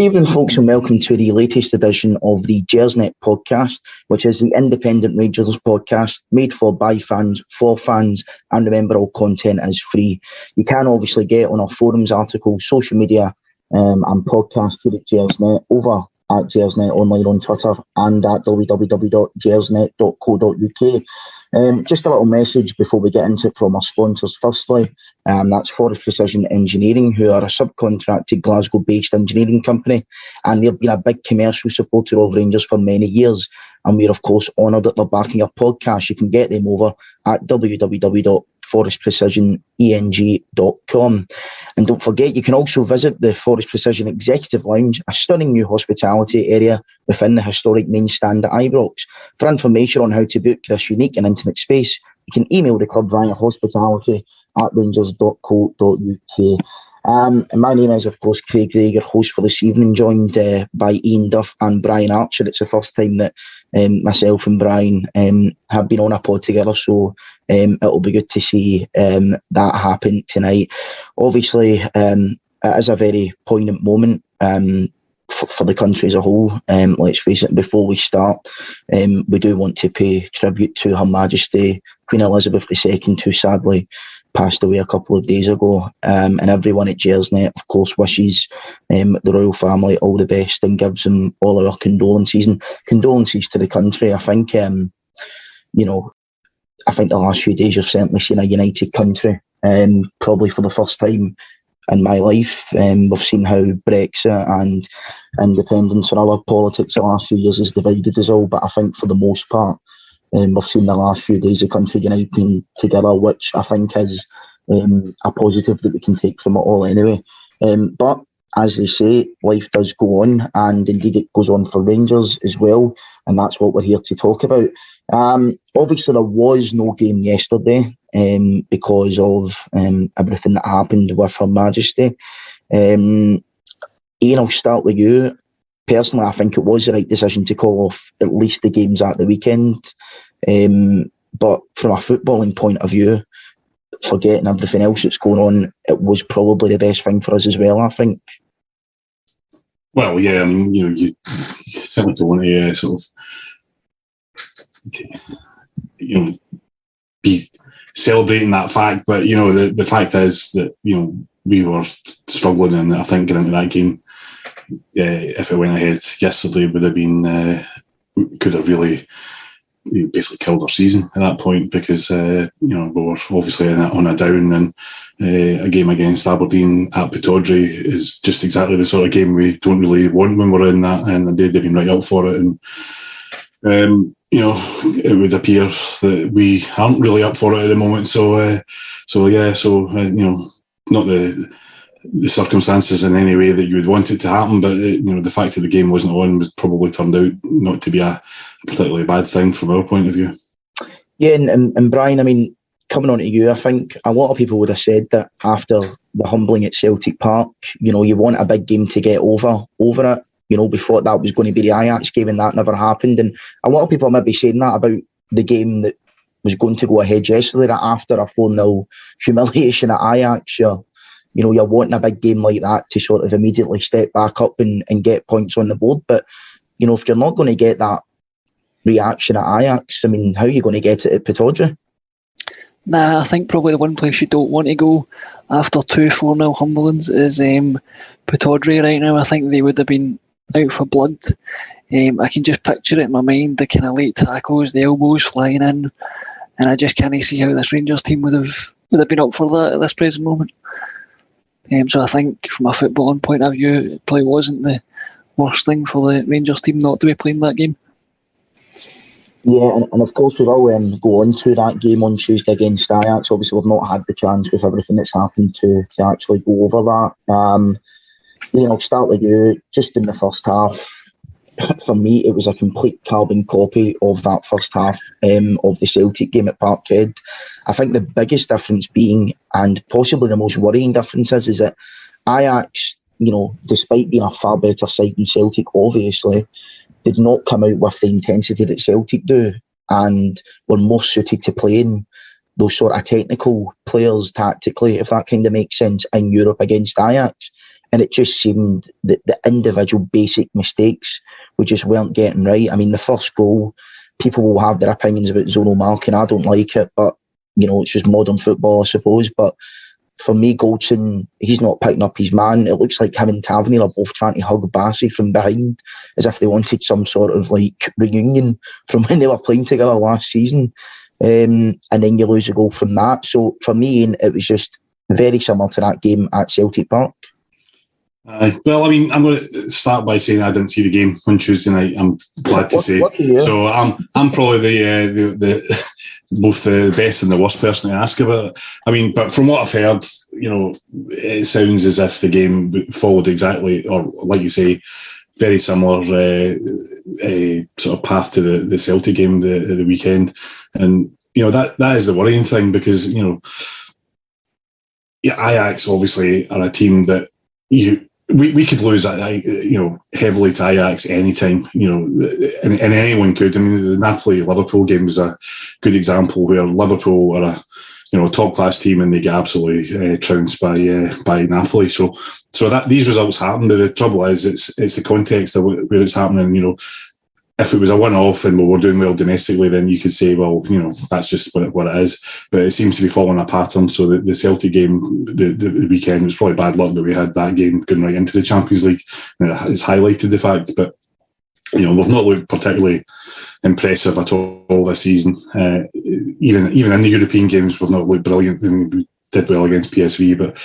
Good evening, folks, and welcome to the latest edition of the Gersnet podcast, which is the independent Rangers podcast made for by fans, for fans, and remember, all content is free. You can obviously get on our forums, articles, social media, um, and podcast here at Gersnet over at Gersnet online on Twitter and at www.gersnet.co.uk. Um, just a little message before we get into it from our sponsors. Firstly, um, that's Forest Precision Engineering, who are a subcontracted Glasgow based engineering company, and they've been a big commercial supporter of Rangers for many years. And we're, of course, honoured that they're backing our podcast. You can get them over at www forestprecisioneng.com. And don't forget, you can also visit the Forest Precision Executive Lounge, a stunning new hospitality area within the historic main stand at Ibrox. For information on how to book this unique and intimate space, you can email the club via hospitality at rangers.co.uk. Um, my name is, of course, Craig your host for this evening, joined uh, by Ian Duff and Brian Archer. It's the first time that um, myself and Brian um, have been on a pod together, so um, it'll be good to see um, that happen tonight. Obviously, um, it is a very poignant moment um, for, the country as a whole. let's face it, before we start, we do want to pay tribute to Her Majesty Queen Elizabeth II, who sadly passed away a couple of days ago. Um, and everyone at Gersnet, of course, wishes um, the royal family all the best and gives them all our condolences and condolences to the country. I think, um, you know, I think the last few days you've certainly seen a united country, um, probably for the first time in my life. Um, we've seen how Brexit and independence and other politics the last few years has divided us all, but I think for the most part, um, we've seen the last few days of country uniting together, which I think is um, a positive that we can take from it all anyway. Um, but as they say, life does go on, and indeed it goes on for Rangers as well, and that's what we're here to talk about. Um, obviously, there was no game yesterday um, because of um, everything that happened with Her Majesty. Um, Ian, I'll start with you personally, I think it was the right decision to call off at least the games at the weekend. Um, but from a footballing point of view, forgetting everything else that's going on, it was probably the best thing for us as well. I think. Well, yeah, I mean, you know, you, you certainly don't want to uh, sort of, you know, be celebrating that fact, but you know, the the fact is that you know we were struggling, and I think getting into that game if it went ahead yesterday, would have been uh, could have really basically killed our season at that point because uh, you know we were obviously on a down and uh, a game against Aberdeen at Pittodrie is just exactly the sort of game we don't really want when we're in that and they've been right up for it. And um, you know it would appear that we aren't really up for it at the moment. So uh, so yeah so uh, you know not the the circumstances in any way that you would want it to happen. But it, you know, the fact that the game wasn't on was probably turned out not to be a particularly bad thing from our point of view. Yeah, and, and, and Brian, I mean, coming on to you, I think a lot of people would have said that after the humbling at Celtic Park, you know, you want a big game to get over over it. You know, before that was going to be the Ajax game, and that never happened. And a lot of people might be saying that about the game that was going to go ahead yesterday. That after a 4 0 humiliation at Ajax, you know, you're wanting a big game like that to sort of immediately step back up and, and get points on the board. But, you know, if you're not going to get that reaction at Ajax, I mean, how are you going to get it at Pittodrie? Nah, I think probably the one place you don't want to go after two 4 0 humblings is um, right now. I think they would have been out for blood. Um, I can just picture it in my mind the kind of late tackles, the elbows flying in, and I just can't see how this Rangers team would have would have been up for that at this present moment. Um, so I think from a footballing point of view, it probably wasn't the worst thing for the Rangers team not to be playing that game. Yeah, and, and of course we will um, go on to that game on Tuesday against Ajax. Obviously, we've not had the chance with everything that's happened to, to actually go over that. Um, you know, start with you. Just in the first half, for me, it was a complete carbon copy of that first half um, of the Celtic game at Parkhead. I think the biggest difference being, and possibly the most worrying difference is, is that Ajax, you know, despite being a far better side than Celtic, obviously, did not come out with the intensity that Celtic do and were more suited to playing those sort of technical players tactically, if that kind of makes sense, in Europe against Ajax. And it just seemed that the individual basic mistakes we just weren't getting right. I mean, the first goal, people will have their opinions about zonal marking. I don't like it, but you know, it's just modern football, I suppose. But for me, Goldson, he's not picking up his man. It looks like him and Tavernier are both trying to hug Bassey from behind, as if they wanted some sort of like reunion from when they were playing together last season. Um, and then you lose a goal from that. So for me, it was just very similar to that game at Celtic Park. Uh, well, I mean, I'm going to start by saying I didn't see the game on Tuesday night. I'm glad to say. So I'm I'm probably the uh, the, the both the best and the worst person to ask about it. I mean, but from what I've heard, you know, it sounds as if the game followed exactly, or like you say, very similar uh, uh, sort of path to the, the Celtic game the, the weekend, and you know that that is the worrying thing because you know, yeah, Ajax obviously are a team that you we, we could lose, you know, heavily to Ajax anytime, you know, and, and anyone could. I mean, the Napoli Liverpool game was a good example where Liverpool are a, you know, top class team and they get absolutely uh, trounced by uh, by Napoli. So, so that these results happen. But the trouble is, it's it's the context of where it's happening. You know, if it was a one-off and we were doing well domestically, then you could say, well, you know, that's just what it, what it is. But it seems to be following a pattern. So the, the Celtic game, the, the, the weekend, was probably bad luck that we had that game going right into the Champions League. It's highlighted the fact, but you know, we've not looked particularly impressive at all this season. Uh, even even in the European games, we've not looked brilliant. I mean, we did well against PSV, but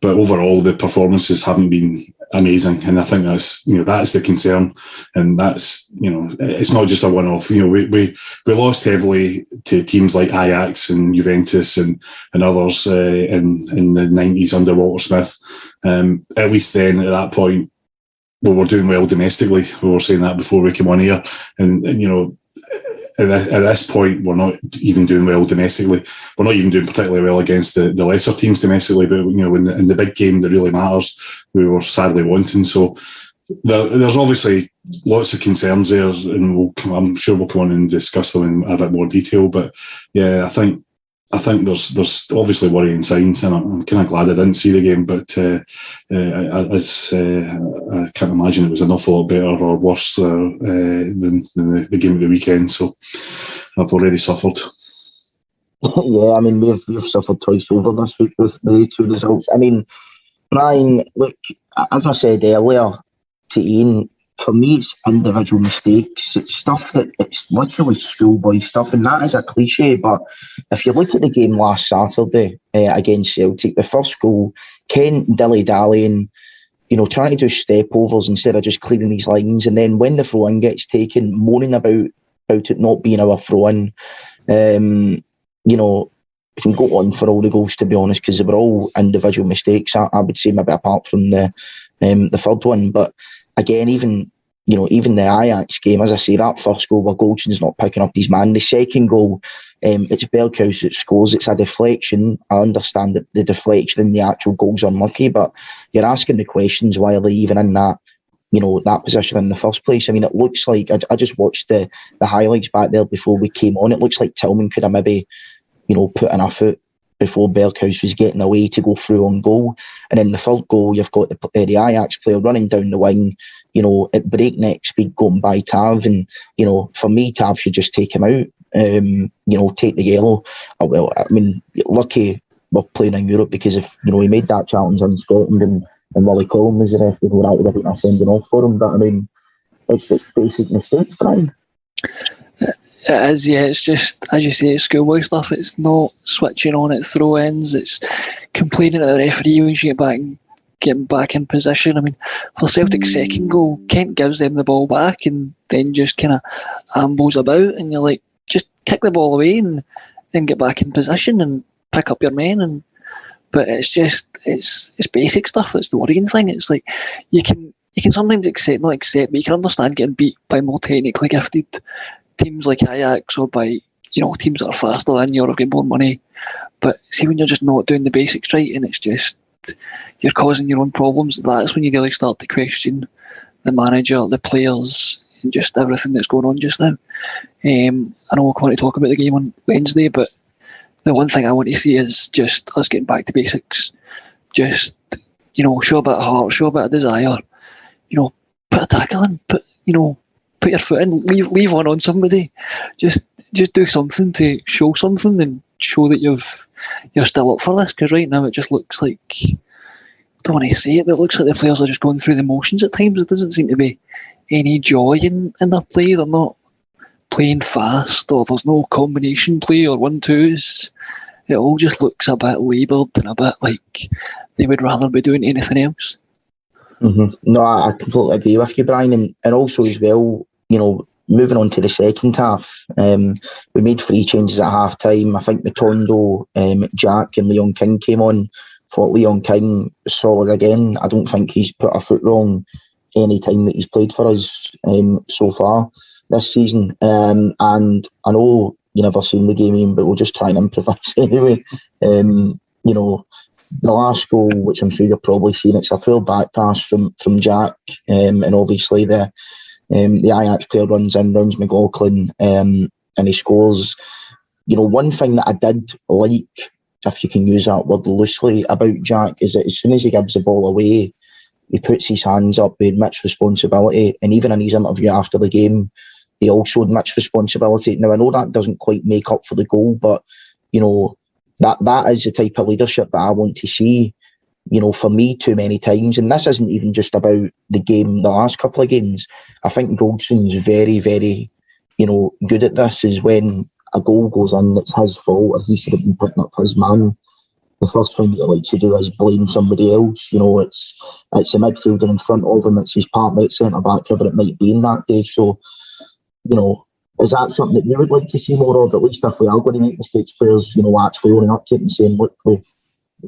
but overall the performances haven't been amazing. And I think that's you know that's the concern, and that's you know it's not just a one-off. You know we we, we lost heavily to teams like Ajax and Juventus and and others uh, in in the nineties under Walter Smith. Um, at least then at that point we were doing well domestically. We were saying that before we came on here, and, and you know at, this point, we're not even doing well domestically. We're not even doing particularly well against the, the lesser teams domestically. But you know, in the, in the big game that really matters, we were sadly wanting. So there, there's obviously lots of concerns there, and we'll, I'm sure we'll come on and discuss them in a bit more detail. But yeah, I think I think there's there's obviously worrying signs, and I'm, I'm kind of glad I didn't see the game. But uh, uh, as uh, I can't imagine it was an awful lot better or worse uh, uh, than, than the, the, game of the weekend. So I've already suffered. yeah, I mean we've we've suffered twice over this week with the two results. I mean, Brian, look, as I said earlier to Ian, for me, it's individual mistakes. It's stuff that it's literally schoolboy stuff, and that is a cliche. But if you look at the game last Saturday uh, against Celtic, the first goal, Kent dilly dallying, you know, trying to do step overs instead of just clearing these lines, and then when the throw in gets taken, moaning about about it not being our throw in. Um, you know, we can go on for all the goals to be honest, because they were all individual mistakes. I, I would say maybe apart from the um, the third one, but again, even you know, even the Ajax game, as I say, that first goal where Goldson's not picking up his man. The second goal, um, it's Berghuis that scores. It's a deflection. I understand that the deflection and the actual goal's unlucky, but you're asking the questions why are they even in that, you know, that position in the first place. I mean, it looks like I, I just watched the the highlights back there before we came on. It looks like Tillman could have maybe, you know, put in a foot before Berghuis was getting away to go through on goal. And in the third goal, you've got the, uh, the Ajax player running down the wing, you know, at breakneck speed going by Tav. And, you know, for me, Tav should just take him out, um, you know, take the yellow. Oh, well, I mean, lucky we're playing in Europe because if, you know, he made that challenge in Scotland and, and Willie Collum was the ref, that would have been a sending off for him. But, I mean, it's just basic mistakes, Brian. It is, yeah. It's just as you say, it's schoolboy stuff. It's not switching on at throw ins. It's complaining at the referee when you get back and getting back in position. I mean, for Celtic's second goal, Kent gives them the ball back and then just kind of ambles about, and you're like, just kick the ball away and, and get back in position and pick up your men. And but it's just it's it's basic stuff. That's the worrying thing. It's like you can you can sometimes accept not accept, but you can understand getting beat by more technically gifted teams like Ajax or by you know teams that are faster than you or get more money. But see when you're just not doing the basics right and it's just you're causing your own problems, that's when you really start to question the manager, the players, and just everything that's going on just now. Um, I know we're going to talk about the game on Wednesday, but the one thing I want to see is just us getting back to basics. Just you know, show a bit of heart, show a bit of desire. You know, put a tackle in, put you know, put your foot in, leave leave one on somebody. Just just do something to show something and show that you've you're still up for this. Because right now it just looks like I don't want to say it, but it looks like the players are just going through the motions at times. It doesn't seem to be any joy in, in their play. They're not playing fast, or there's no combination play or one twos. It all just looks a bit laboured and a bit like they would rather be doing anything else. Mm-hmm. No, I, completely agree with you, Brian, and, and also as well, you know, moving on to the second half, um, we made three changes at half time. I think Matondo, um, Jack, and Leon King came on. Thought Leon King solid again. I don't think he's put a foot wrong any time that he's played for us um, so far this season. Um, and I know you never seen the game, but we'll just try and improvise anyway. Um, you know, the last goal, which I'm sure you've probably seen, it's a full back pass from from Jack, um, and obviously the um, the Ajax player runs in, runs McLaughlin, um, and he scores. You know, one thing that I did like, if you can use that word loosely, about Jack is that as soon as he gives the ball away, he puts his hands up with much responsibility. And even in his interview after the game, he also much responsibility. Now I know that doesn't quite make up for the goal, but you know that that is the type of leadership that I want to see. You know, for me, too many times, and this isn't even just about the game, the last couple of games. I think Goldson's very, very, you know, good at this. Is when a goal goes in, it's his fault, or he should have been putting up his man. The first thing you like to do is blame somebody else. You know, it's it's the midfielder in front of him, it's his partner at centre back, whoever it might be in that day. So, you know, is that something that you would like to see more of? At least if we are going to make mistakes, players, you know, actually owning up to it and saying, "Look, we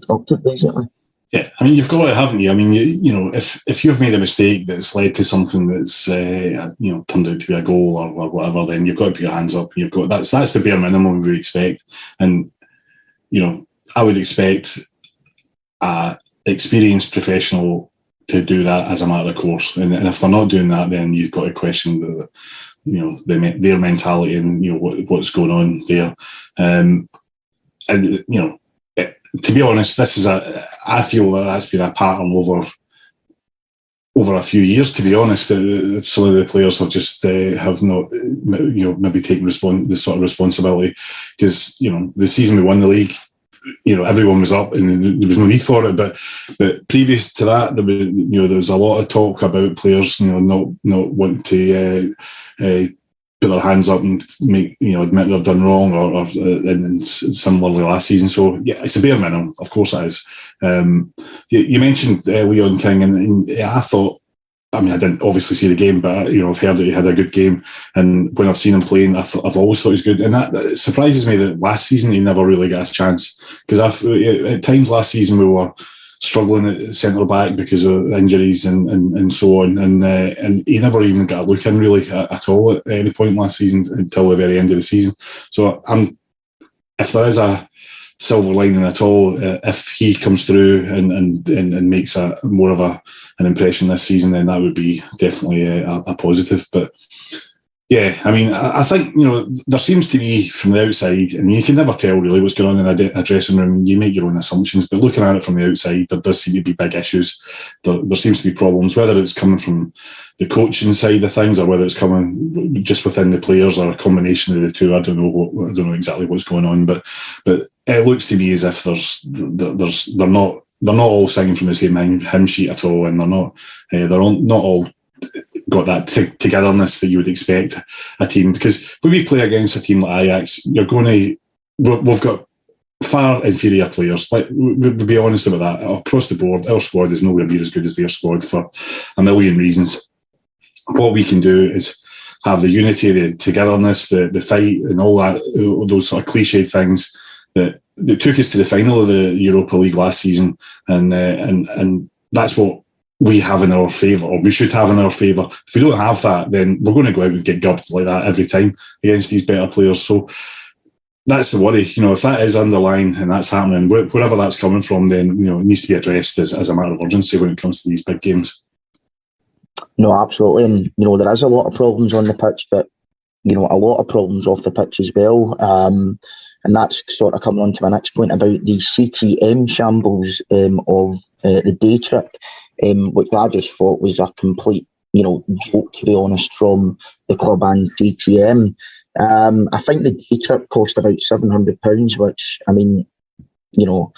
fucked it," basically. Yeah, I mean, you've got it, haven't you? I mean, you, you know, if if you've made a mistake that's led to something that's uh, you know turned out to be a goal or, or whatever, then you've got to put your hands up. You've got that's that's the bare minimum we expect, and you know, I would expect a experienced professional to do that as a matter of course. And, and if they're not doing that, then you've got to question the you know the, their mentality and you know what, what's going on there. Um, and you know, it, to be honest, this is a I feel that that's been a pattern over over a few years. To be honest, uh, some of the players have just uh, have not you know maybe taken respons- the sort of responsibility because you know the season we won the league you know everyone was up and there was no need for it. But but previous to that, there was you know there was a lot of talk about players you know not not wanting to uh, uh, put their hands up and make you know admit they've done wrong or, or uh, similarly last season. So yeah, it's a bare minimum. Of course it is. Um, you, you, mentioned uh, Leon King and, and I thought I mean, I didn't obviously see the game, but you know, I've heard that he had a good game. And when I've seen him playing, I have always thought he's good. And that, that, surprises me that last season he never really got a chance because at times last season we were struggling at centre back because of injuries and, and, and so on. And uh, and he never even got a look in really at, at, all at any point last season until the very end of the season. So I'm if there is a silver lining at all. Uh, if he comes through and, and, and, and, makes a more of a an impression this season, then that would be definitely a, a positive. But yeah, I mean, I, I, think you know there seems to be from the outside, and you can never tell really what's going on in a, a, dressing room. You make your own assumptions, but looking at it from the outside, there does seem to be big issues. There, there seems to be problems, whether it's coming from the coaching side of things or whether it's coming just within the players or a combination of the two. I don't know what I don't know exactly what's going on, but but it looks to me as if there's there's they're not they're not all singing from the same hymn sheet at all, and they're not uh, they're all, not all got that t- togetherness that you would expect a team. Because when we play against a team like Ajax, you're going to we've got far inferior players. Like we'll be honest about that across the board. Our squad is nowhere near as good as their squad for a million reasons. What we can do is have the unity, the togetherness, the the fight, and all that, all those sort of cliched things that that took us to the final of the Europa League last season, and uh, and and that's what we have in our favour, or we should have in our favour. If we don't have that, then we're going to go out and get gubbed like that every time against these better players. So that's the worry. You know, if that is underlying and that's happening, wherever that's coming from, then you know it needs to be addressed as, as a matter of urgency when it comes to these big games. No, absolutely, and you know there is a lot of problems on the pitch, but you know a lot of problems off the pitch as well. Um, and that's sort of coming on to my next point about the CTM shambles um, of uh, the day trip, um, which I just thought was a complete, you know, joke to be honest from the club and CTM. Um, I think the day trip cost about seven hundred pounds, which I mean, you know,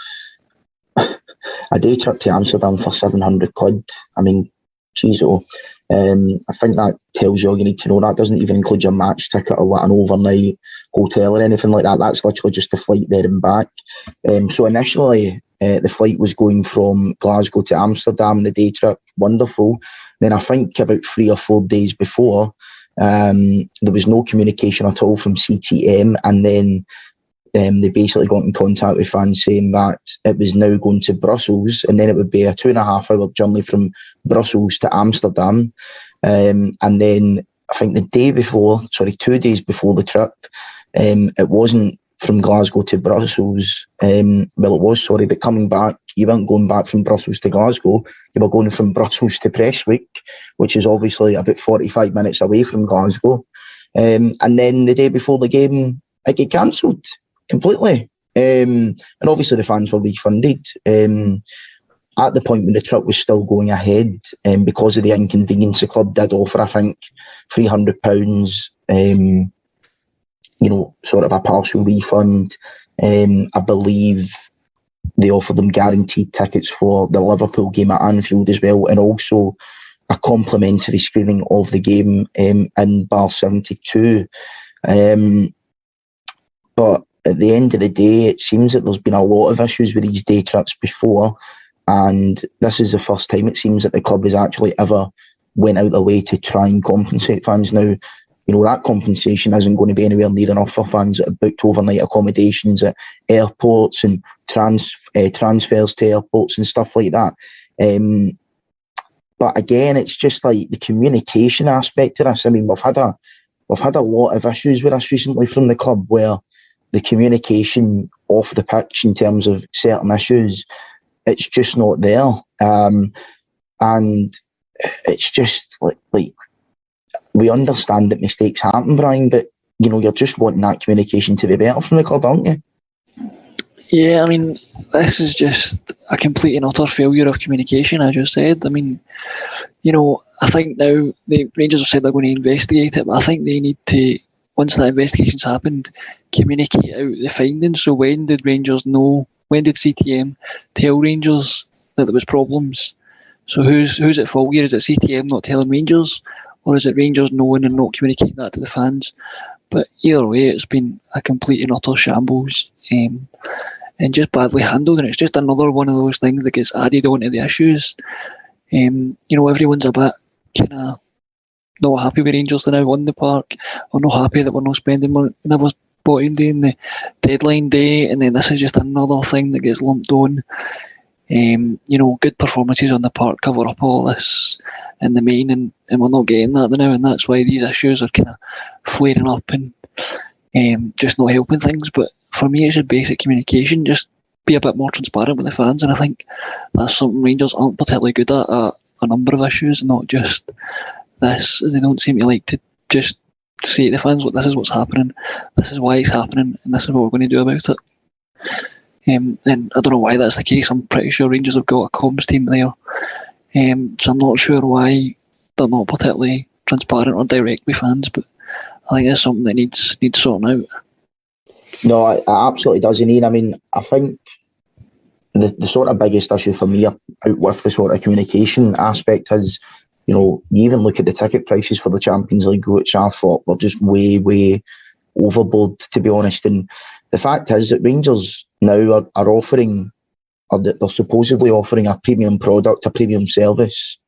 a day trip to Amsterdam for seven hundred quid. I mean, geez, oh, um, I think that tells you all you need to know. That doesn't even include your match ticket or what, an overnight hotel or anything like that. That's literally just the flight there and back. Um, so initially, uh, the flight was going from Glasgow to Amsterdam, the day trip, wonderful. Then I think about three or four days before, um, there was no communication at all from CTM, and then um, they basically got in contact with fans saying that it was now going to Brussels and then it would be a two and a half hour journey from Brussels to Amsterdam. Um, and then I think the day before, sorry, two days before the trip, um, it wasn't from Glasgow to Brussels. Um, well, it was, sorry, but coming back, you weren't going back from Brussels to Glasgow. You were going from Brussels to Prestwick, which is obviously about 45 minutes away from Glasgow. Um, and then the day before the game, it get cancelled completely. Um, and obviously the fans were refunded. Um, at the point when the trip was still going ahead, um, because of the inconvenience, the club did offer, I think, three hundred pounds. Um, you know, sort of a partial refund. Um, I believe they offered them guaranteed tickets for the Liverpool game at Anfield as well, and also a complimentary screening of the game um, in Bar Seventy Two. Um, but at the end of the day, it seems that there's been a lot of issues with these day trips before, and this is the first time it seems that the club has actually ever went out of the way to try and compensate fans. Now, you know that compensation isn't going to be anywhere near enough for fans that have booked overnight accommodations at airports and trans uh, transfers to airports and stuff like that. Um, but again, it's just like the communication aspect of this. I mean, we've had a we've had a lot of issues with us recently from the club where the communication off the pitch in terms of certain issues, it's just not there. Um, and it's just like, like we understand that mistakes happen, Brian, but you know, you're just wanting that communication to be better from the club, aren't you? Yeah, I mean, this is just a complete and utter failure of communication, as you said. I mean, you know, I think now the Rangers have said they're going to investigate it, but I think they need to once that investigation's happened, communicate out the findings. So when did Rangers know? When did CTM tell Rangers that there was problems? So who's who's at fault here? Is it CTM not telling Rangers, or is it Rangers knowing and not communicating that to the fans? But either way, it's been a complete and utter shambles, um, and just badly handled. And it's just another one of those things that gets added onto the issues. Um, you know, everyone's a bit kind of not happy with Rangers to now won the park. We're not happy that we're not spending money. Never Boxing Day and the deadline day, and then this is just another thing that gets lumped on. Um, you know, good performances on the park cover up all this in the main, and, and we're not getting that now, and that's why these issues are kind of flaring up and um, just not helping things. But for me, it's a basic communication. Just be a bit more transparent with the fans, and I think that's something Rangers aren't particularly good at. at a number of issues, not just this. They don't seem to like to just say to the fans, "Look, this is what's happening. This is why it's happening, and this is what we're going to do about it." Um, and I don't know why that's the case. I'm pretty sure Rangers have got a comms team there, um, so I'm not sure why they're not particularly transparent or direct with fans. But I think it's something that needs needs sorting out. No, it absolutely does. Need. I mean, I think the, the sort of biggest issue for me out with the sort of communication aspect is you know, you even look at the ticket prices for the Champions League, which I thought were just way, way overboard, to be honest. And the fact is that Rangers now are, are offering, or they're supposedly offering a premium product, a premium service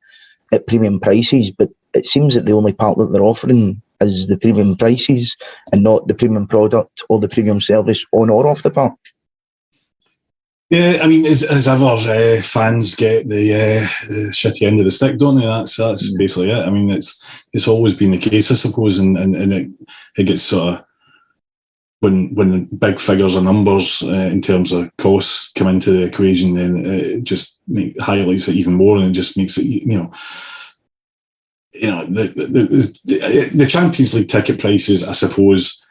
at premium prices, but it seems that the only part that they're offering is the premium prices and not the premium product or the premium service on or off the park. Yeah, I mean, as, as ever, uh, fans get the, uh, the, shitty end of the stick, don't they? That's that's mm. basically it. I mean, it's it's always been the case, I suppose, and, and, and it it gets sort of when when big figures or numbers uh, in terms of costs come into the equation, then it just make, highlights it even more, and it just makes it you know. You know the the, the the Champions League ticket prices, I suppose,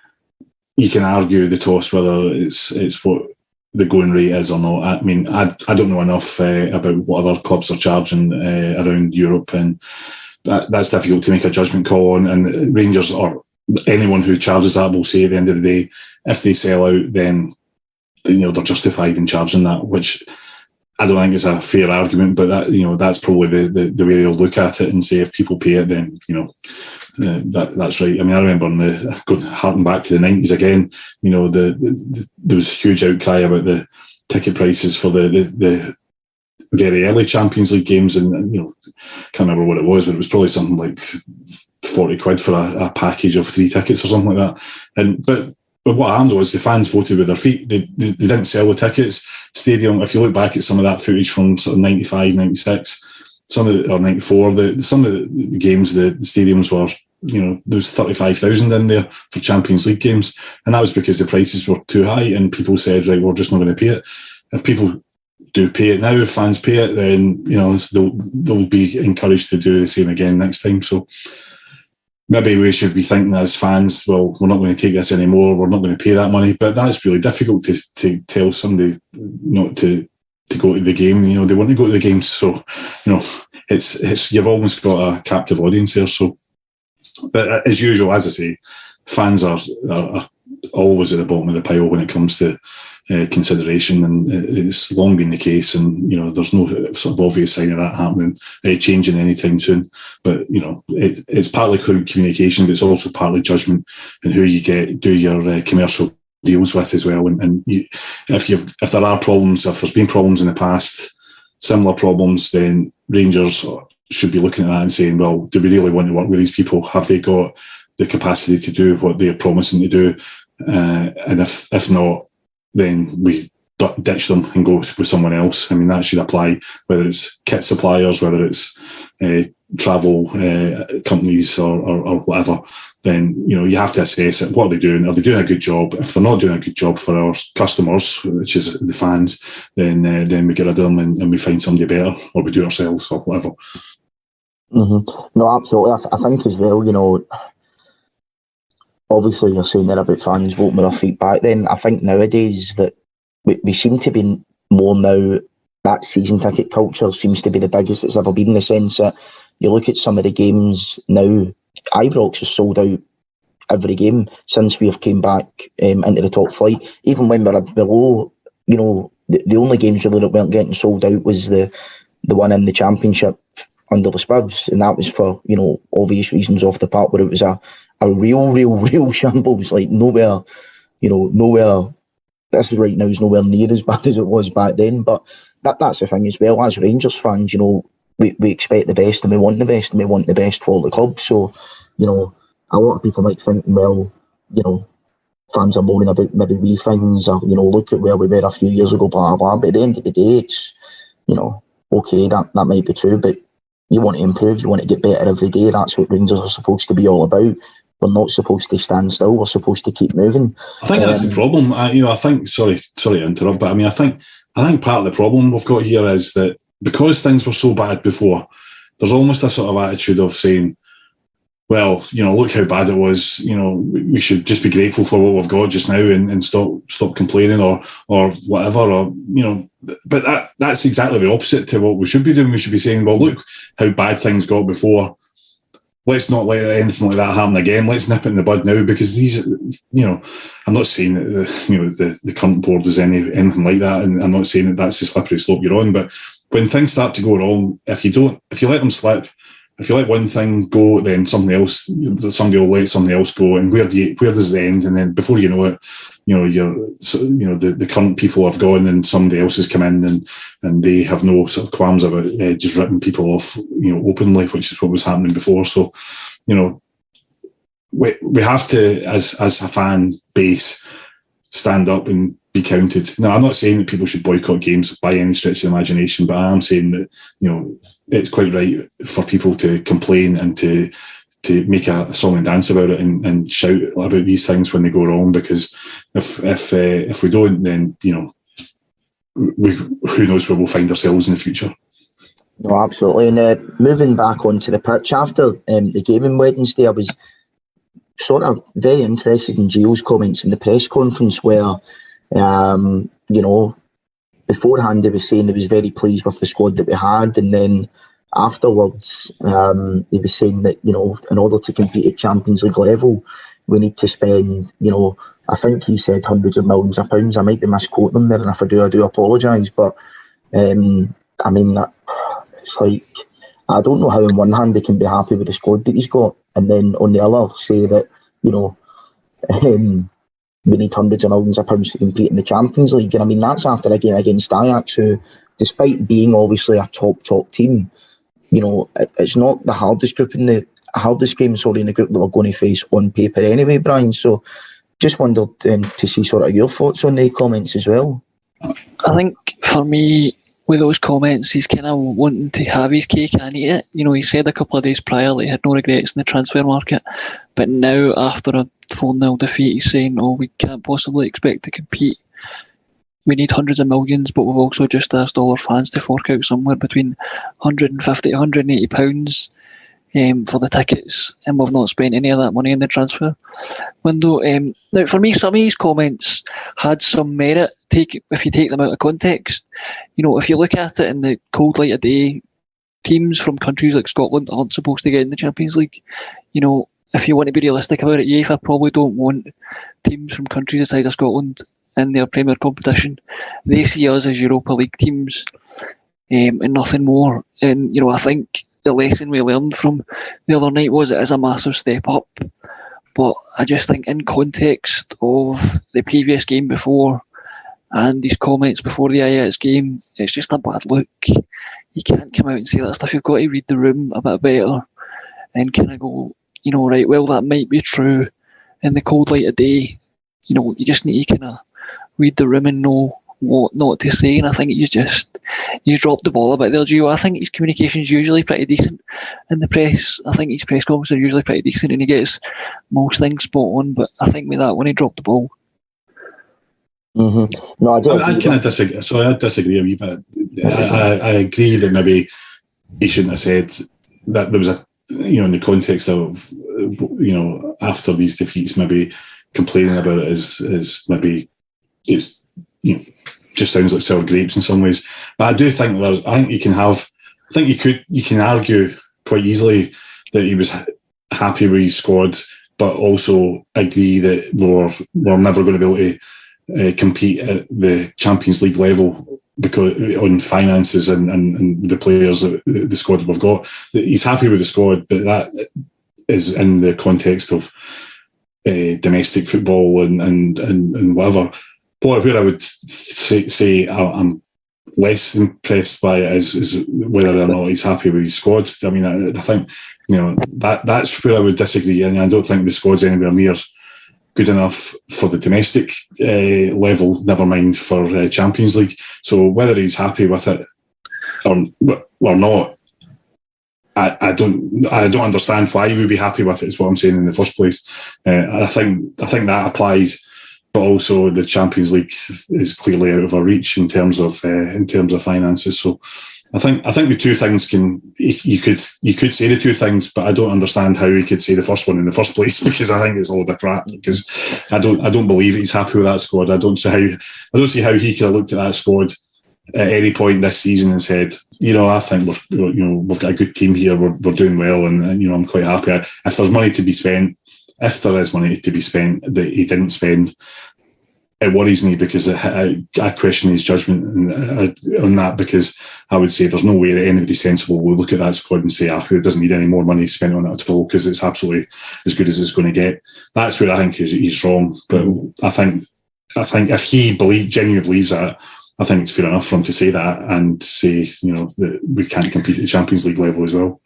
you can argue the toss whether it's it's what the going rate is or not. I mean, I I don't know enough uh, about what other clubs are charging uh, around Europe, and that, that's difficult to make a judgment call on. And Rangers or anyone who charges that will say at the end of the day, if they sell out, then you know they're justified in charging that, which I don't think is a fair argument, but that you know that's probably the, the, the way they'll look at it and say if people pay it, then you know uh, that that's right. I mean, I remember in the harking back to the nineties again. You know, the, the, the, there was a huge outcry about the ticket prices for the, the, the very early Champions League games, and you know, I can't remember what it was, but it was probably something like forty quid for a, a package of three tickets or something like that. And but but what happened was the fans voted with their feet. They, they, they, didn't sell the tickets. Stadium, if you look back at some of that footage from sort of 95, 96, some of the, or 94, the, some of the, games, the, stadiums were, you know, there was 35,000 in there for Champions League games. And that was because the prices were too high and people said, right, we're just not going to pay it. If people do pay it now, if fans pay it, then, you know, they'll, they'll be encouraged to do the same again next time. So, maybe we should be thinking as fans, well, we're not going to take this anymore. We're not going to pay that money. But that's really difficult to, to tell somebody not to to go to the game. You know, they want to go to the games. So, you know, it's it's you've almost got a captive audience there. So, but as usual, as I say, fans are, are, are always at the bottom of the pile when it comes to uh, consideration, and it's long been the case. And you know, there's no sort of obvious sign of that happening, uh, changing anytime soon. But you know, it, it's partly communication, but it's also partly judgment and who you get do your uh, commercial deals with as well. And, and you, if you've if there are problems, if there's been problems in the past, similar problems, then Rangers should be looking at that and saying, well, do we really want to work with these people? Have they got the capacity to do what they're promising to do? Uh, and if if not, then we ditch them and go with someone else. I mean, that should apply whether it's kit suppliers, whether it's uh, travel uh, companies or, or, or, whatever. Then you know you have to assess it. What are they doing? Are they doing a good job? If they're not doing a good job for our customers, which is the fans, then uh, then we get rid of them and, and, we find somebody better, or we do ourselves or whatever. Mm-hmm. No, absolutely. I, th- I think as well. You know, obviously you're saying there about fans voting with their feet back then. I think nowadays that we, we seem to be more now that season ticket culture seems to be the biggest it's ever been in the sense that you look at some of the games now, Ibrox has sold out every game since we have came back um, into the top flight. Even when we are below, you know, the, the only games really that weren't getting sold out was the the one in the championship under the Spivs, and that was for you know obvious reasons off the part where it was a a real, real, real shambles. Like nowhere, you know, nowhere. This is right now is nowhere near as bad as it was back then. But that that's the thing as well. As Rangers fans, you know, we, we expect the best and we want the best and we want the best for the club. So, you know, a lot of people might think, well, you know, fans are moaning about maybe wee things or, you know, look at where we were a few years ago, blah, blah. But at the end of the day, it's, you know, okay, that, that might be true, but you want to improve, you want to get better every day. That's what Rangers are supposed to be all about we're not supposed to stand still. We're supposed to keep moving. I think um, that's the um, problem. I, you know, I think. Sorry, sorry to interrupt, but I mean, I think I think part of the problem we've got here is that because things were so bad before, there's almost a sort of attitude of saying, well, you know, look how bad it was. You know, we should just be grateful for what we've got just now and, and stop stop complaining or or whatever. Or you know, but that that's exactly the opposite to what we should be doing. We should be saying, well, look how bad things got before let's not let anything like that happen again. Let's nip it in the bud now because these, you know, I'm not saying that the, you know the, the current board is any anything like that, and I'm not saying that that's the slippery slope you're on. But when things start to go wrong, if you don't, if you let them slip, if you let one thing go, then something else, somebody will let something else go, and where do you, where does it end? And then before you know it, you know you're, you know the, the current people have gone, and somebody else has come in, and and they have no sort of qualms about uh, just ripping people off, you know, openly, which is what was happening before. So, you know, we we have to, as as a fan base, stand up and be counted. Now, I'm not saying that people should boycott games by any stretch of the imagination, but I am saying that you know it's quite right for people to complain and to to make a, song and dance about it and, and, shout about these things when they go wrong. Because if if uh, if we don't, then you know, we, who knows where we'll find ourselves in the future. No, absolutely. And uh, moving back onto the pitch after um, the game on Wednesday, I was sort of very interested in Gio's comments in the press conference where, um, you know, beforehand he was saying he was very pleased with the squad that we had, and then afterwards um, he was saying that you know in order to compete at Champions League level, we need to spend you know I think he said hundreds of millions of pounds. I might be misquoting there, and if I do, I do apologise. But um, I mean that it's like I don't know how on one hand they can be happy with the squad that he's got, and then on the other say that you know. Um, we need hundreds of millions of pounds to compete in the Champions League. And I mean, that's after a game against Ajax, who, despite being obviously a top, top team, you know, it, it's not the hardest group in the hardest game, sorry, in the group that we're going to face on paper anyway, Brian. So just wondered um, to see sort of your thoughts on the comments as well. I think for me, with those comments, he's kind of wanting to have his cake and eat it. You know, he said a couple of days prior that he had no regrets in the transfer market, but now after a 4 0 defeat, he's saying, oh, we can't possibly expect to compete. We need hundreds of millions, but we've also just asked all our fans to fork out somewhere between 150 180 pounds um, for the tickets, and we've not spent any of that money in the transfer window. Um, now, for me, some of his comments had some merit. Take if you take them out of context, you know, if you look at it in the cold light of day, teams from countries like Scotland aren't supposed to get in the Champions League. You know, if you want to be realistic about it, UEFA probably don't want teams from countries outside of Scotland in their Premier competition. They see us as Europa League teams um, and nothing more. And you know, I think the lesson we learned from the other night was it is a massive step up. But I just think in context of the previous game before and these comments before the Ajax game, it's just a bad look. You can't come out and say that stuff. You've got to read the room a bit better and kind of go, you know, right, well, that might be true in the cold light of day. You know, you just need to kind of read the room and know what not to say. And I think you just, you dropped the ball a bit there, Gio. I think his communication is usually pretty decent in the press. I think his press conferences are usually pretty decent and he gets most things spot on. But I think with that, when he dropped the ball, Mm-hmm. No, I, I, I kind of disagree. Sorry, I disagree a wee bit. I, I, I, agree that maybe he shouldn't have said that there was a, you know, in the context of, you know, after these defeats, maybe complaining about it is is maybe it's you know just sounds like sour grapes in some ways. But I do think there, I think you can have, I think you could, you can argue quite easily that he was happy with his squad, but also agree that we're we're never going to be able to uh, compete at the Champions League level because on finances and, and, and the players the squad that we've got he's happy with the squad but that is in the context of uh, domestic football and, and and and whatever what where I would say, say I'm less impressed by it is, is whether or not he's happy with his squad I mean I, I think you know that that's where I would disagree and I don't think the squad's anywhere near good enough for the domestic uh, level, never mind for uh, Champions League. So whether he's happy with it or, or not, I, I don't I don't understand why he would be happy with it. Is what I'm saying in the first place. Uh, I think I think that applies, but also the Champions League is clearly out of our reach in terms of uh, in terms of finances. So I think I think the two things can you could you could say the two things, but I don't understand how he could say the first one in the first place because I think it's all the crap. Because I don't I don't believe he's happy with that squad. I don't see how I don't see how he could have looked at that squad at any point this season and said, you know, I think we're you know we've got a good team here. We're we're doing well, and, and you know I'm quite happy. If there's money to be spent, if there is money to be spent that he didn't spend, it worries me because I, I question his judgment uh, on that because I would say there's no way that anybody sensible will look at that squad and say, ah, it doesn't need any more money spent on it at all because it's absolutely as good as it's going to get. That's where I think he's, he's wrong. But I think I think if he believe, genuinely believes that, I think it's fair enough for him to say that and say, you know, that we can't compete at the Champions League level as well.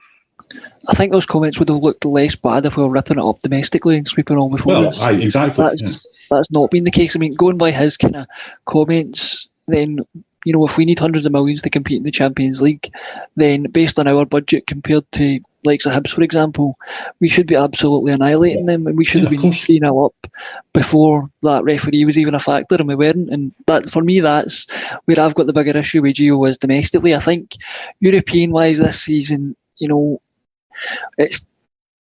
I think those comments would have looked less bad if we were ripping it up domestically and sweeping all before. Well, aye, exactly. That's, yeah. that's not been the case. I mean, going by his kind of comments, then you know, if we need hundreds of millions to compete in the Champions League, then based on our budget compared to likes of Hibs, for example, we should be absolutely annihilating them, and we should Yeah, have been 0 up before that referee was even a factor, and we weren't. And that for me, that's where I've got the bigger issue with Gio is domestically. I think European wise this season, you know, it's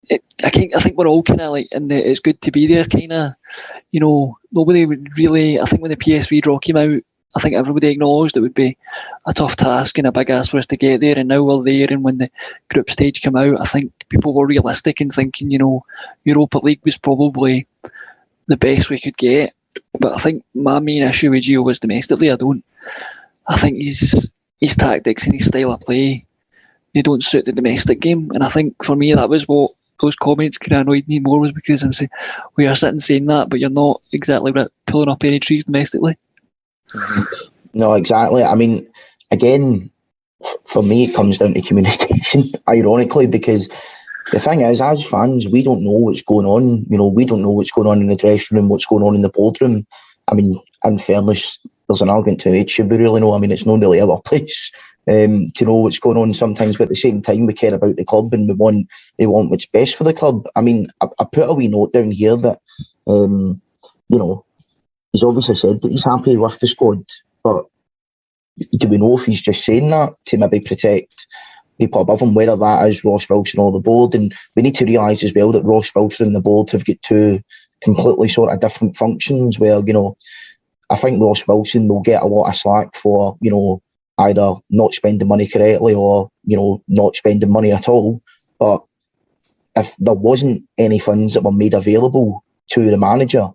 it, I think I think we're all kind of like in the it's good to be there kind of. You know, nobody would really. I think when the PSV draw came out, I think everybody acknowledged it would be a tough task and a big ask for us to get there. And now we're there. And when the group stage came out, I think people were realistic in thinking, you know, Europa League was probably the best we could get. But I think my main issue with Gio was domestically. I don't. I think his his tactics and his style of play they don't suit the domestic game. And I think for me that was what those comments kind of annoyed me more was because I'm saying we are sitting saying that, but you're not exactly pulling up any trees domestically. Mm-hmm. No, exactly. I mean, again, for me, it comes down to communication, ironically, because the thing is, as fans, we don't know what's going on. You know, we don't know what's going on in the dressing room, what's going on in the boardroom. I mean, in fairness, there's an argument to it. Should we really know? I mean, it's not really our place um, to know what's going on sometimes, but at the same time, we care about the club and we want we want what's best for the club. I mean, I, I put a wee note down here that, um, you know, he's obviously said that he's happy with the squad, but do we know if he's just saying that to maybe protect people above him, whether that is Ross Wilson or the board? And we need to realise as well that Ross Wilson and the board have got two completely sort of different functions where, you know, I think Ross Wilson will get a lot of slack for, you know, either not spending money correctly or, you know, not spending money at all. But if there wasn't any funds that were made available to the manager,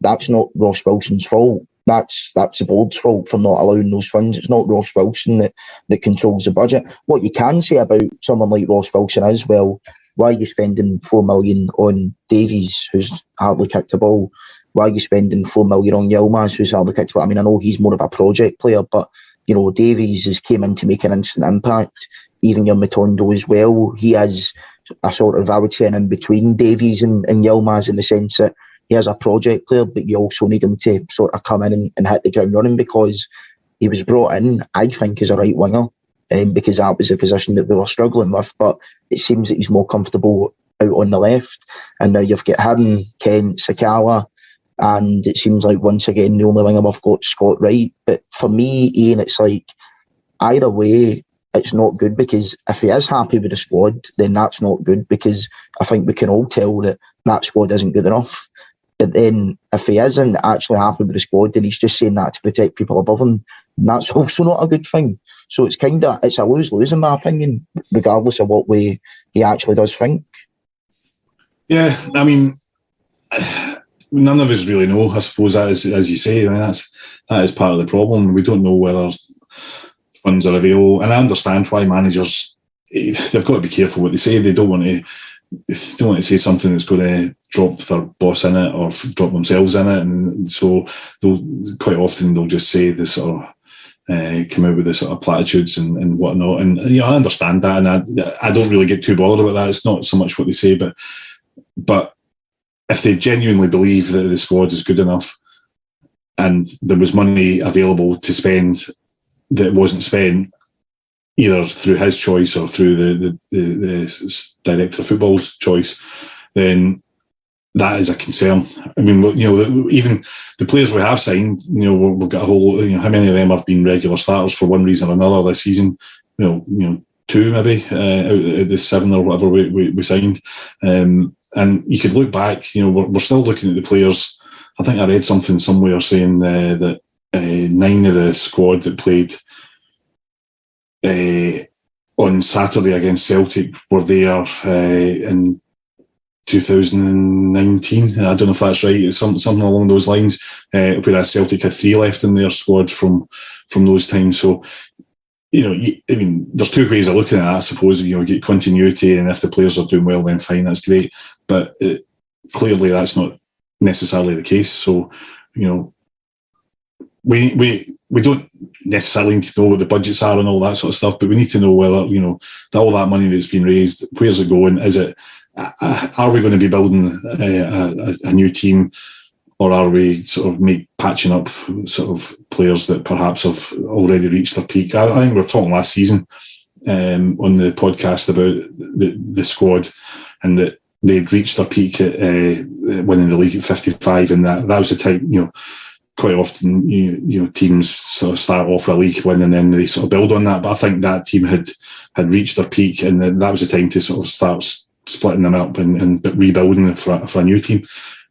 that's not Ross Wilson's fault. That's that's the board's fault for not allowing those funds. It's not Ross Wilson that, that controls the budget. What you can say about someone like Ross Wilson as well, why are you spending four million on Davies, who's hardly kicked a ball? Why are you spending four million on Yilmaz, who's hardly kicked a ball? I mean, I know he's more of a project player, but you know, Davies has came in to make an instant impact. Even your Matondo as well. He has a sort of, I would say, an in between Davies and, and Yilmaz in the sense that he has a project player, but you also need him to sort of come in and, and hit the ground running because he was brought in, I think, as a right winger, um, because that was a position that we were struggling with. But it seems that he's more comfortable out on the left. And now you've got him, Kent, Sakala, and it seems like once again the only winger we've got Scott Wright. But for me, Ian, it's like either way, it's not good because if he is happy with the squad, then that's not good because I think we can all tell that that squad isn't good enough. But then if he isn't actually happy with the squad, then he's just saying that to protect people above him. And that's also not a good thing. So it's kind of it's a lose lose in my opinion, regardless of what way he actually does think. Yeah, I mean, none of us really know. I suppose that is, as you say, I mean, that's that is part of the problem. We don't know whether funds are available, and I understand why managers they've got to be careful what they say. They don't want to don't want to say something that's going to drop their boss in it or drop themselves in it, and so they'll quite often they'll just say this sort of. Uh, come out with the sort of platitudes and, and whatnot, and you know, I understand that, and I, I don't really get too bothered about that. It's not so much what they say, but but if they genuinely believe that the squad is good enough, and there was money available to spend that wasn't spent, either through his choice or through the, the, the, the director of football's choice, then that is a concern. I mean, you know, even the players we have signed, you know, we've got a whole, you know, how many of them have been regular starters for one reason or another this season? You know, you know, two maybe uh, out of the seven or whatever we, we, we signed. Um, and you could look back, you know, we're, we're, still looking at the players. I think I read something somewhere saying uh, that uh, nine of the squad that played uh, on Saturday against Celtic were there uh, in 2019. I don't know if that's right. Some, something along those lines. Uh, whereas Celtic had three left in their squad from from those times. So you know, I mean, there's two ways of looking at that. I suppose you know, get continuity, and if the players are doing well, then fine, that's great. But it, clearly, that's not necessarily the case. So, you know, we we we don't necessarily need to know what the budgets are and all that sort of stuff, but we need to know whether you know that all that money that's been raised, where's it going? Is it uh, are we going to be building a, a, a new team? Or are we sort of make patching up sort of players that perhaps have already reached their peak? I, I think we were talking last season um, on the podcast about the, the squad and that they'd reached their peak at uh, winning the league at 55, and that that was the time you know. Quite often, you, you know, teams sort of start off a league win and then they sort of build on that. But I think that team had had reached their peak, and that was the time to sort of start splitting them up and, and rebuilding for, for a new team.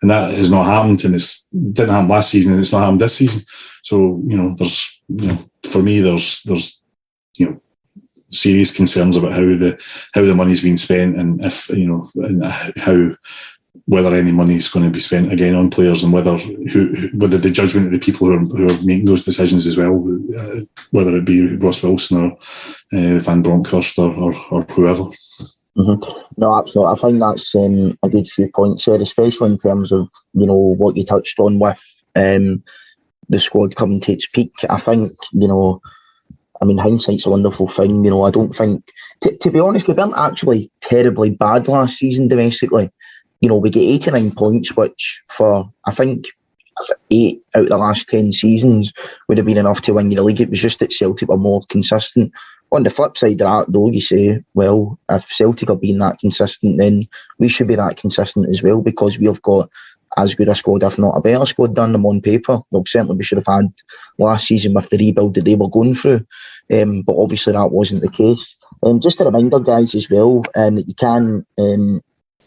And that has not happened, and it's it didn't happen last season, and it's not happened this season. So you know, there's you know, for me, there's there's you know serious concerns about how the how the money's been spent and if you know and how whether any money is going to be spent again on players and whether who, whether the judgment of the people who are, who are making those decisions as well, uh, whether it be Ross Wilson or uh, Van Bronckhorst or, or, or whoever. Mm-hmm. No, absolutely. I think that's um, a good few points there, especially in terms of you know what you touched on with um, the squad coming to its peak. I think you know I mean, hindsight's a wonderful thing. You know, I don't think, t- to be honest, we weren't actually terribly bad last season domestically. You know, we get 89 points, which for, I think, eight out of the last 10 seasons would have been enough to win the league. It was just that Celtic were more consistent. On the flip side of that, though, you say, well, if Celtic are being that consistent, then we should be that consistent as well because we've got as good a squad, if not a better squad than them on paper. Well, certainly we should have had last season with the rebuild that they were going through, um, but obviously that wasn't the case. Um, just a reminder, guys, as well, um, that you can um,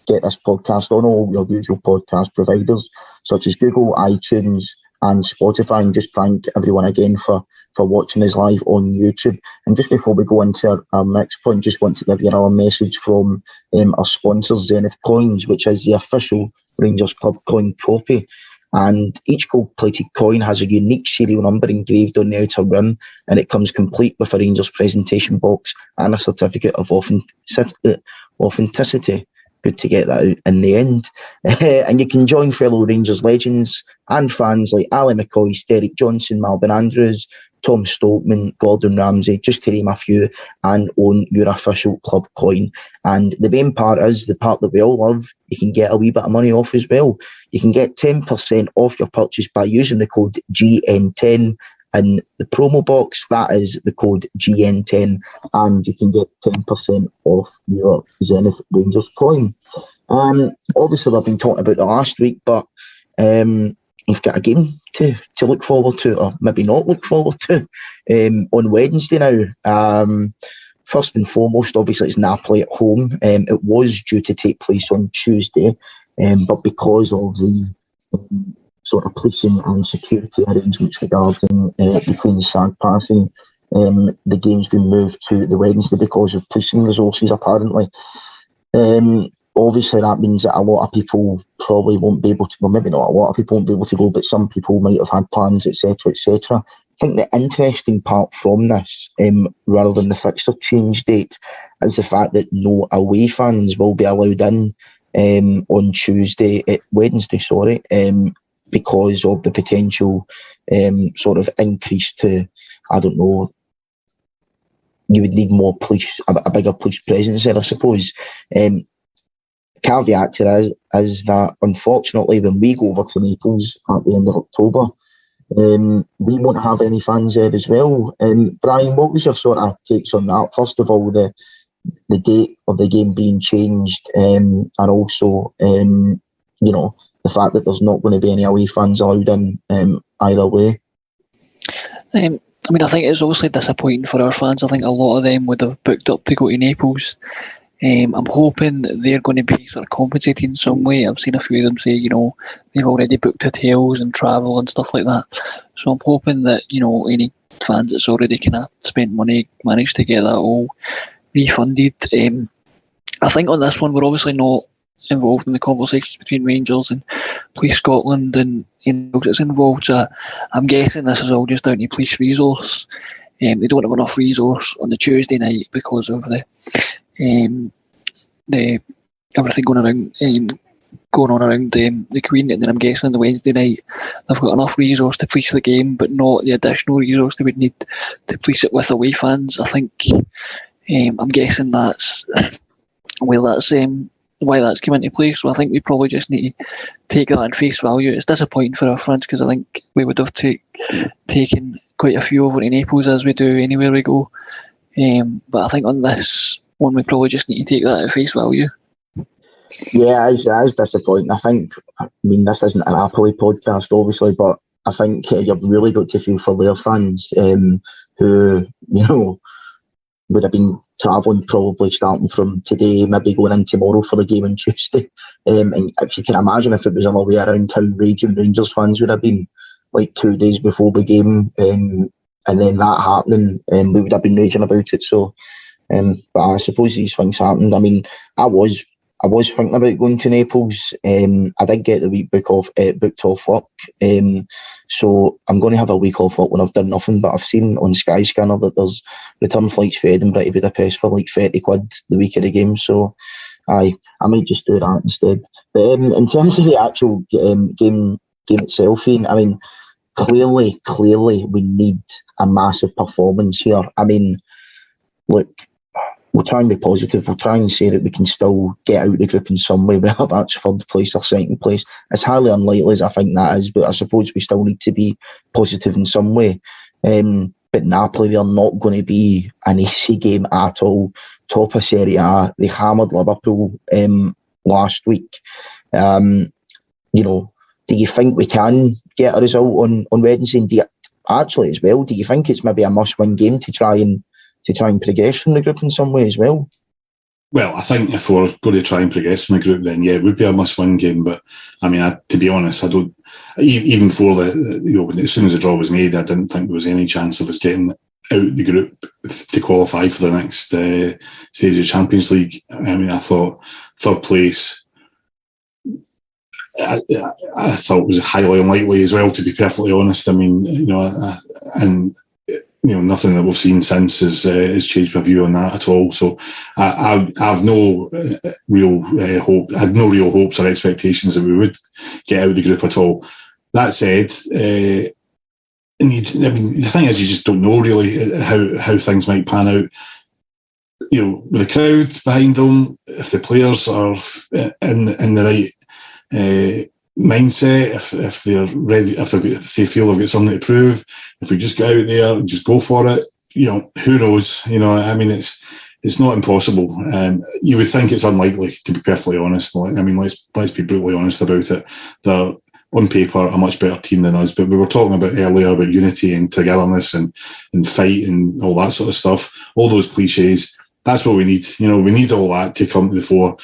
get this podcast on all your usual podcast providers, such as Google, iTunes, and Spotify. And just thank everyone again for for watching us live on YouTube. And just before we go into our, our next point, just want to give you another message from um, our sponsors, Zenith Coins, which is the official Rangers Pub coin copy. And each gold plated coin has a unique serial number engraved on the outer rim, and it comes complete with a Rangers presentation box and a certificate of authenticity. Good to get that out in the end. and you can join fellow Rangers legends and fans like Ally McCoist, Derek Johnstone, Marvin Andrews, Tom Stoltman, Gordon Ramsay, just to name a few, and own your official club coin. And the main part is the part that we all love. You can get a wee bit of money off as well. You can get 10% off your purchase by using the code GN10 in the promo box. That is the code GN10, and you can get 10% off your Zenith Rangers coin. Um, obviously, we've been talking about the last week, but um, we've got a game to, to look forward to, or maybe not look forward to, um, on Wednesday now. Um, first and foremost, obviously, it's Napoli at home. Um, it was due to take place on Tuesday, um, but because of the sort of policing and security arrangements regarding uh, the Queen's SAG passing, um, the game's been moved to the Wednesday because of policing resources, apparently. Um, obviously that means that a lot of people probably won't be able to well maybe not a lot of people won't be able to go but some people might have had plans etc etc i think the interesting part from this um, rather than the fixture change date is the fact that no away fans will be allowed in um, on tuesday uh, wednesday sorry um, because of the potential um, sort of increase to i don't know you would need more police, a, a bigger police presence there, I suppose. Um, caveat to that is, is, that unfortunately, when we go over to Naples at the end of October, um, we won't have any fans there as well. Um, Brian, what was your sort of takes on that? First of all, the the date of the game being changed, um, and also, um, you know, the fact that there's not going to be any away fans allowed in um, either way. Um, I mean, I think it's obviously disappointing for our fans. I think a lot of them would have booked up to go to Naples um, I'm hoping they're going to be sort of compensated in some way. I've seen a few of them say, you know, they've already booked hotels and travel and stuff like that. So I'm hoping that, you know, any fans that's already kind of spent money managed to get that all refunded. Um, I think on this one, we're obviously not involved in the conversations between Rangers and Police Scotland and you know, it's involved. So I'm guessing this is all just down to police resource. Um, they don't have enough resource on the Tuesday night because of the um, the everything going around um, going on around um, the Queen, and then I'm guessing on the Wednesday night they've got enough resource to police the game, but not the additional resource they would need to police it with away fans. I think um, I'm guessing that's well, that's um, why that's come into place. So I think we probably just need to take that on face value. It's disappointing for our fans because I think we would have take, taken quite a few over to Naples as we do anywhere we go. Um, but I think on this one we probably just need to take that at face value. Yeah, it's, as disappointing. I think. I mean, this isn't an Napoli podcast, obviously, but I think you've really got to feel for their fans um, who, you know, would have been travelling probably starting from today, maybe going in tomorrow for a game on Tuesday. Um, and if you can imagine if it was all the way around town raging Rangers fans would have been like two days before the game, um, and then that happening, um, we would have been raging about it. So, um, but I suppose these things happened. I mean, I was I was thinking about going to Naples. Um, I did get the week book off, uh, booked off work. Um, so I'm going to have a week off work when I've done nothing. But I've seen on Skyscanner that there's return flights for Edinburgh to Budapest for like 30 quid the week of the game. So I I might just do that instead. But um, in terms of the actual um, game game itself, Ian, I mean, clearly, clearly we need a massive performance here. I mean, look, we'll try and be positive. We'll try and say that we can still get out the group in some way, whether that's third place or second place. It's highly unlikely as I think that is, but I suppose we still need to be positive in some way. Um, but Napoli, they're not going to be an easy game at all. Top of Serie A, they hammered Liverpool um, last week. Um, you know, do you think we can get a result on, on Wednesday? Do you, actually, as well, do you think it's maybe a must-win game to try and to try and progress from the group in some way as well? Well, I think if we're going to try and progress from the group, then yeah, it would be a must-win game. But I mean, I, to be honest, I don't. Even before the, you know, as soon as the draw was made, I didn't think there was any chance of us getting out the group to qualify for the next uh, stage of Champions League. I mean, I thought third place. I, I thought was highly unlikely as well. To be perfectly honest, I mean, you know, I, and you know nothing that we've seen since has uh, has changed my view on that at all. So I, I, have no uh, real uh, hope. I had no real hopes or expectations that we would get out of the group at all. That said, uh, and you, I mean the thing is, you just don't know really how how things might pan out. You know, with the crowd behind them, if the players are in in the right uh, mindset, if, if they're ready, if, if they feel they've got something to prove, if we just get out there and just go for it, you know, who knows? You know, I mean, it's it's not impossible. Um, you would think it's unlikely, to be perfectly honest. I mean, let's let's be brutally honest about it. They're on paper a much better team than us, but we were talking about earlier about unity and togetherness and and fight and all that sort of stuff. All those cliches. That's what we need. You know, we need all that to come to the fore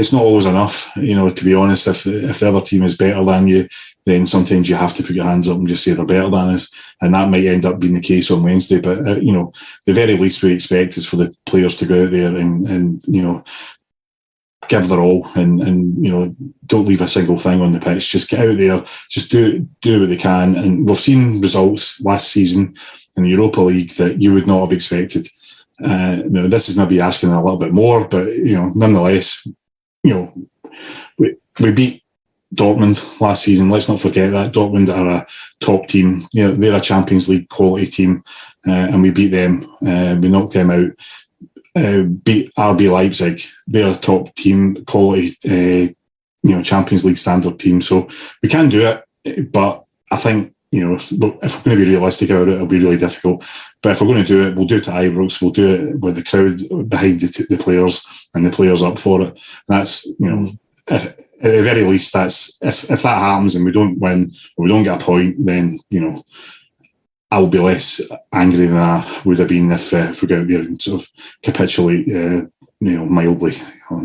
it's not always enough, you know, to be honest. If if the other team is better than you, then sometimes you have to put your hands up and just say they're better than us. And that might end up being the case on Wednesday. But, uh, you know, the very least we expect is for the players to go out there and, and you know, give their all and, and, you know, don't leave a single thing on the pitch. Just get out there, just do, do what they can. And we've seen results last season in the Europa League that you would not have expected. Uh, you know, this is maybe asking a little bit more, but you know, nonetheless, you know, we, we beat Dortmund last season. Let's not forget that Dortmund are a top team. You know, they're a Champions League quality team, uh, and we beat them. Uh, we knocked them out. Uh, beat RB Leipzig. They're a top team, quality, uh, you know, Champions League standard team. So we can do it, but I think you know, if we're going to be realistic about it, it'll be really difficult. But if we're going to do it, we'll do it to Ibrox. We'll do it with the crowd behind the, the players and the players up for it. That's you know, mm. if, at the very least, that's if if that happens and we don't win or we don't get a point, then you know, I'll be less angry than I would have been if, uh, if we go out there and sort of capitulate, uh, you know, mildly.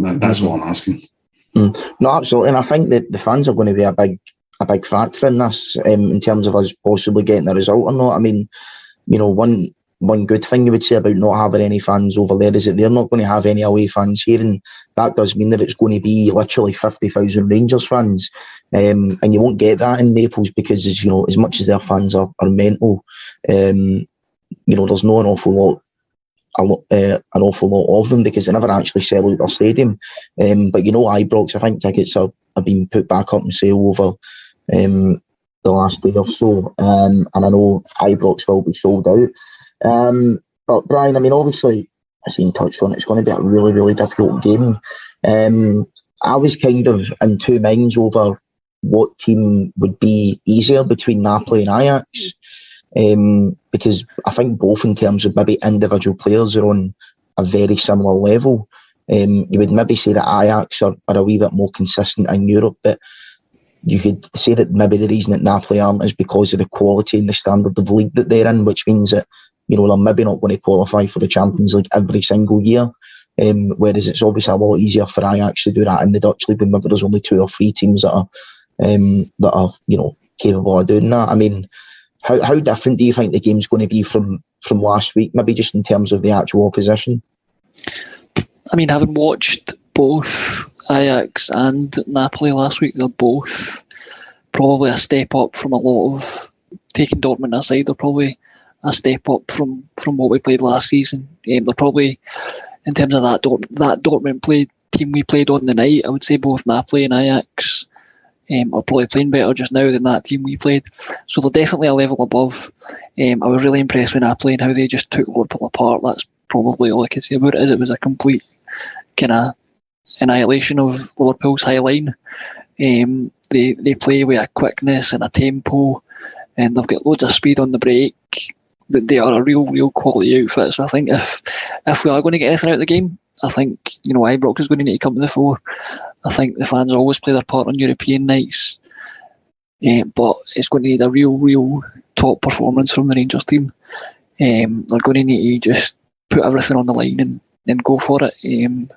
That, that's mm-hmm. all I'm asking. Mm. No, absolutely, and I think that the fans are going to be a big a big factor in this um, in terms of us possibly getting the result or not. I mean, you know, one one good thing you would say about not having any fans over there is that they're not going to have any away fans here, and that does mean that it's going to be literally fifty thousand Rangers fans, um, and you won't get that in Naples because, as you know, as much as their fans are, are mental, um, you know, there's not an awful lot. A lot, uh, an awful lot of them because they never actually sell out their stadium. Um, but you know, Ibrox, I think tickets are, have been put back up on sale over um, the last day or so, um, and I know Ibrox will be sold out. Um, but Brian, I mean, obviously, as you touched on, it's going to be a really, really difficult game. Um, I was kind of in two minds over what team would be easier between Napoli and Ajax. Um, because I think both in terms of maybe individual players are on a very similar level. Um, you would maybe say that Ajax are, are a wee bit more consistent in Europe, but you could say that maybe the reason that Napoli aren't is because of the quality and the standard of the league that they're in, which means that you know, they're maybe not going to qualify for the Champions League every single year. Um, whereas it's obviously a lot easier for Ajax to do that in the Dutch league when maybe there's only two or three teams that are um, that are you know capable of doing that. I mean, how how different do you think the game's going to be from from last week? Maybe just in terms of the actual opposition. I mean, having watched both Ajax and Napoli last week, they're both probably a step up from a lot of taking Dortmund aside. They're probably a step up from from what we played last season. Um, they're probably in terms of that Dort- that Dortmund played team we played on the night. I would say both Napoli and Ajax um, are probably playing better just now than that team we played. So they're definitely a level above. Um, I was really impressed with Napoli and how they just took Liverpool apart. That's probably all I can say about it. Is it was a complete kind of annihilation of Liverpool's high line. Um, they they play with a quickness and a tempo, and they've got loads of speed on the break. They are a real, real quality outfit. So I think if if we are going to get anything out of the game, I think you know Ibrox is going to need to come to the fore. I think the fans always play their part on European nights, uh, but it's going to need a real, real top performance from the Rangers team. Um, they're going to need to just put everything on the line and, and go for it. Um,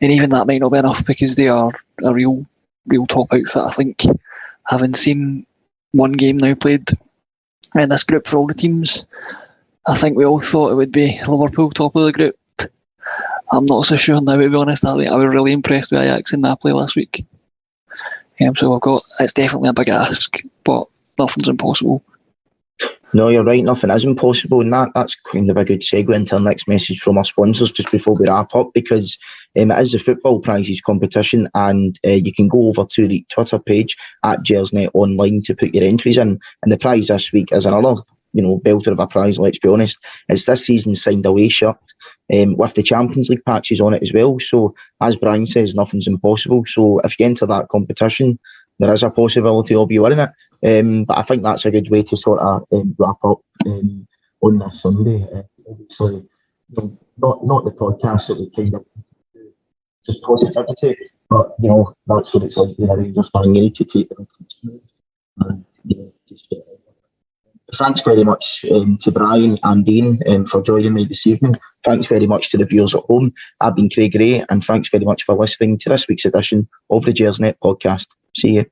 and even that might not be enough because they are a real, real top outfit. I think having seen one game now played in this group for all the teams, I think we all thought it would be Liverpool top of the group. I'm not so sure now, to be honest. I was really impressed with Ajax and Napoli last week. Um, so I've got, it's definitely a big ask, but nothing's impossible. No, you're right. Nothing is impossible, and that, that's kind of a good segue into our next message from our sponsors just before we wrap up, because um, it is the football prizes competition, and uh, you can go over to the Twitter page at Gersnet Online to put your entries in. And the prize this week is another, you know, belter of a prize. Let's be honest, it's this season's signed away shirt. Um, with the Champions League patches on it as well. So, as Brian says, nothing's impossible. So, if you enter that competition, there is a possibility of you winning it. Um, but I think that's a good way to sort of um, wrap up um, on this Sunday. Uh, obviously, you know, not not the podcast that we kind of just positivity, but you know that's what it's like being a Rangers fan. To take it and you know just get it. Thanks very much um, to Brian and Dean um, for joining me this evening. Thanks very much to the viewers at home. I've been Craig Ray, and thanks very much for listening to this week's edition of the Gersnet podcast. See you.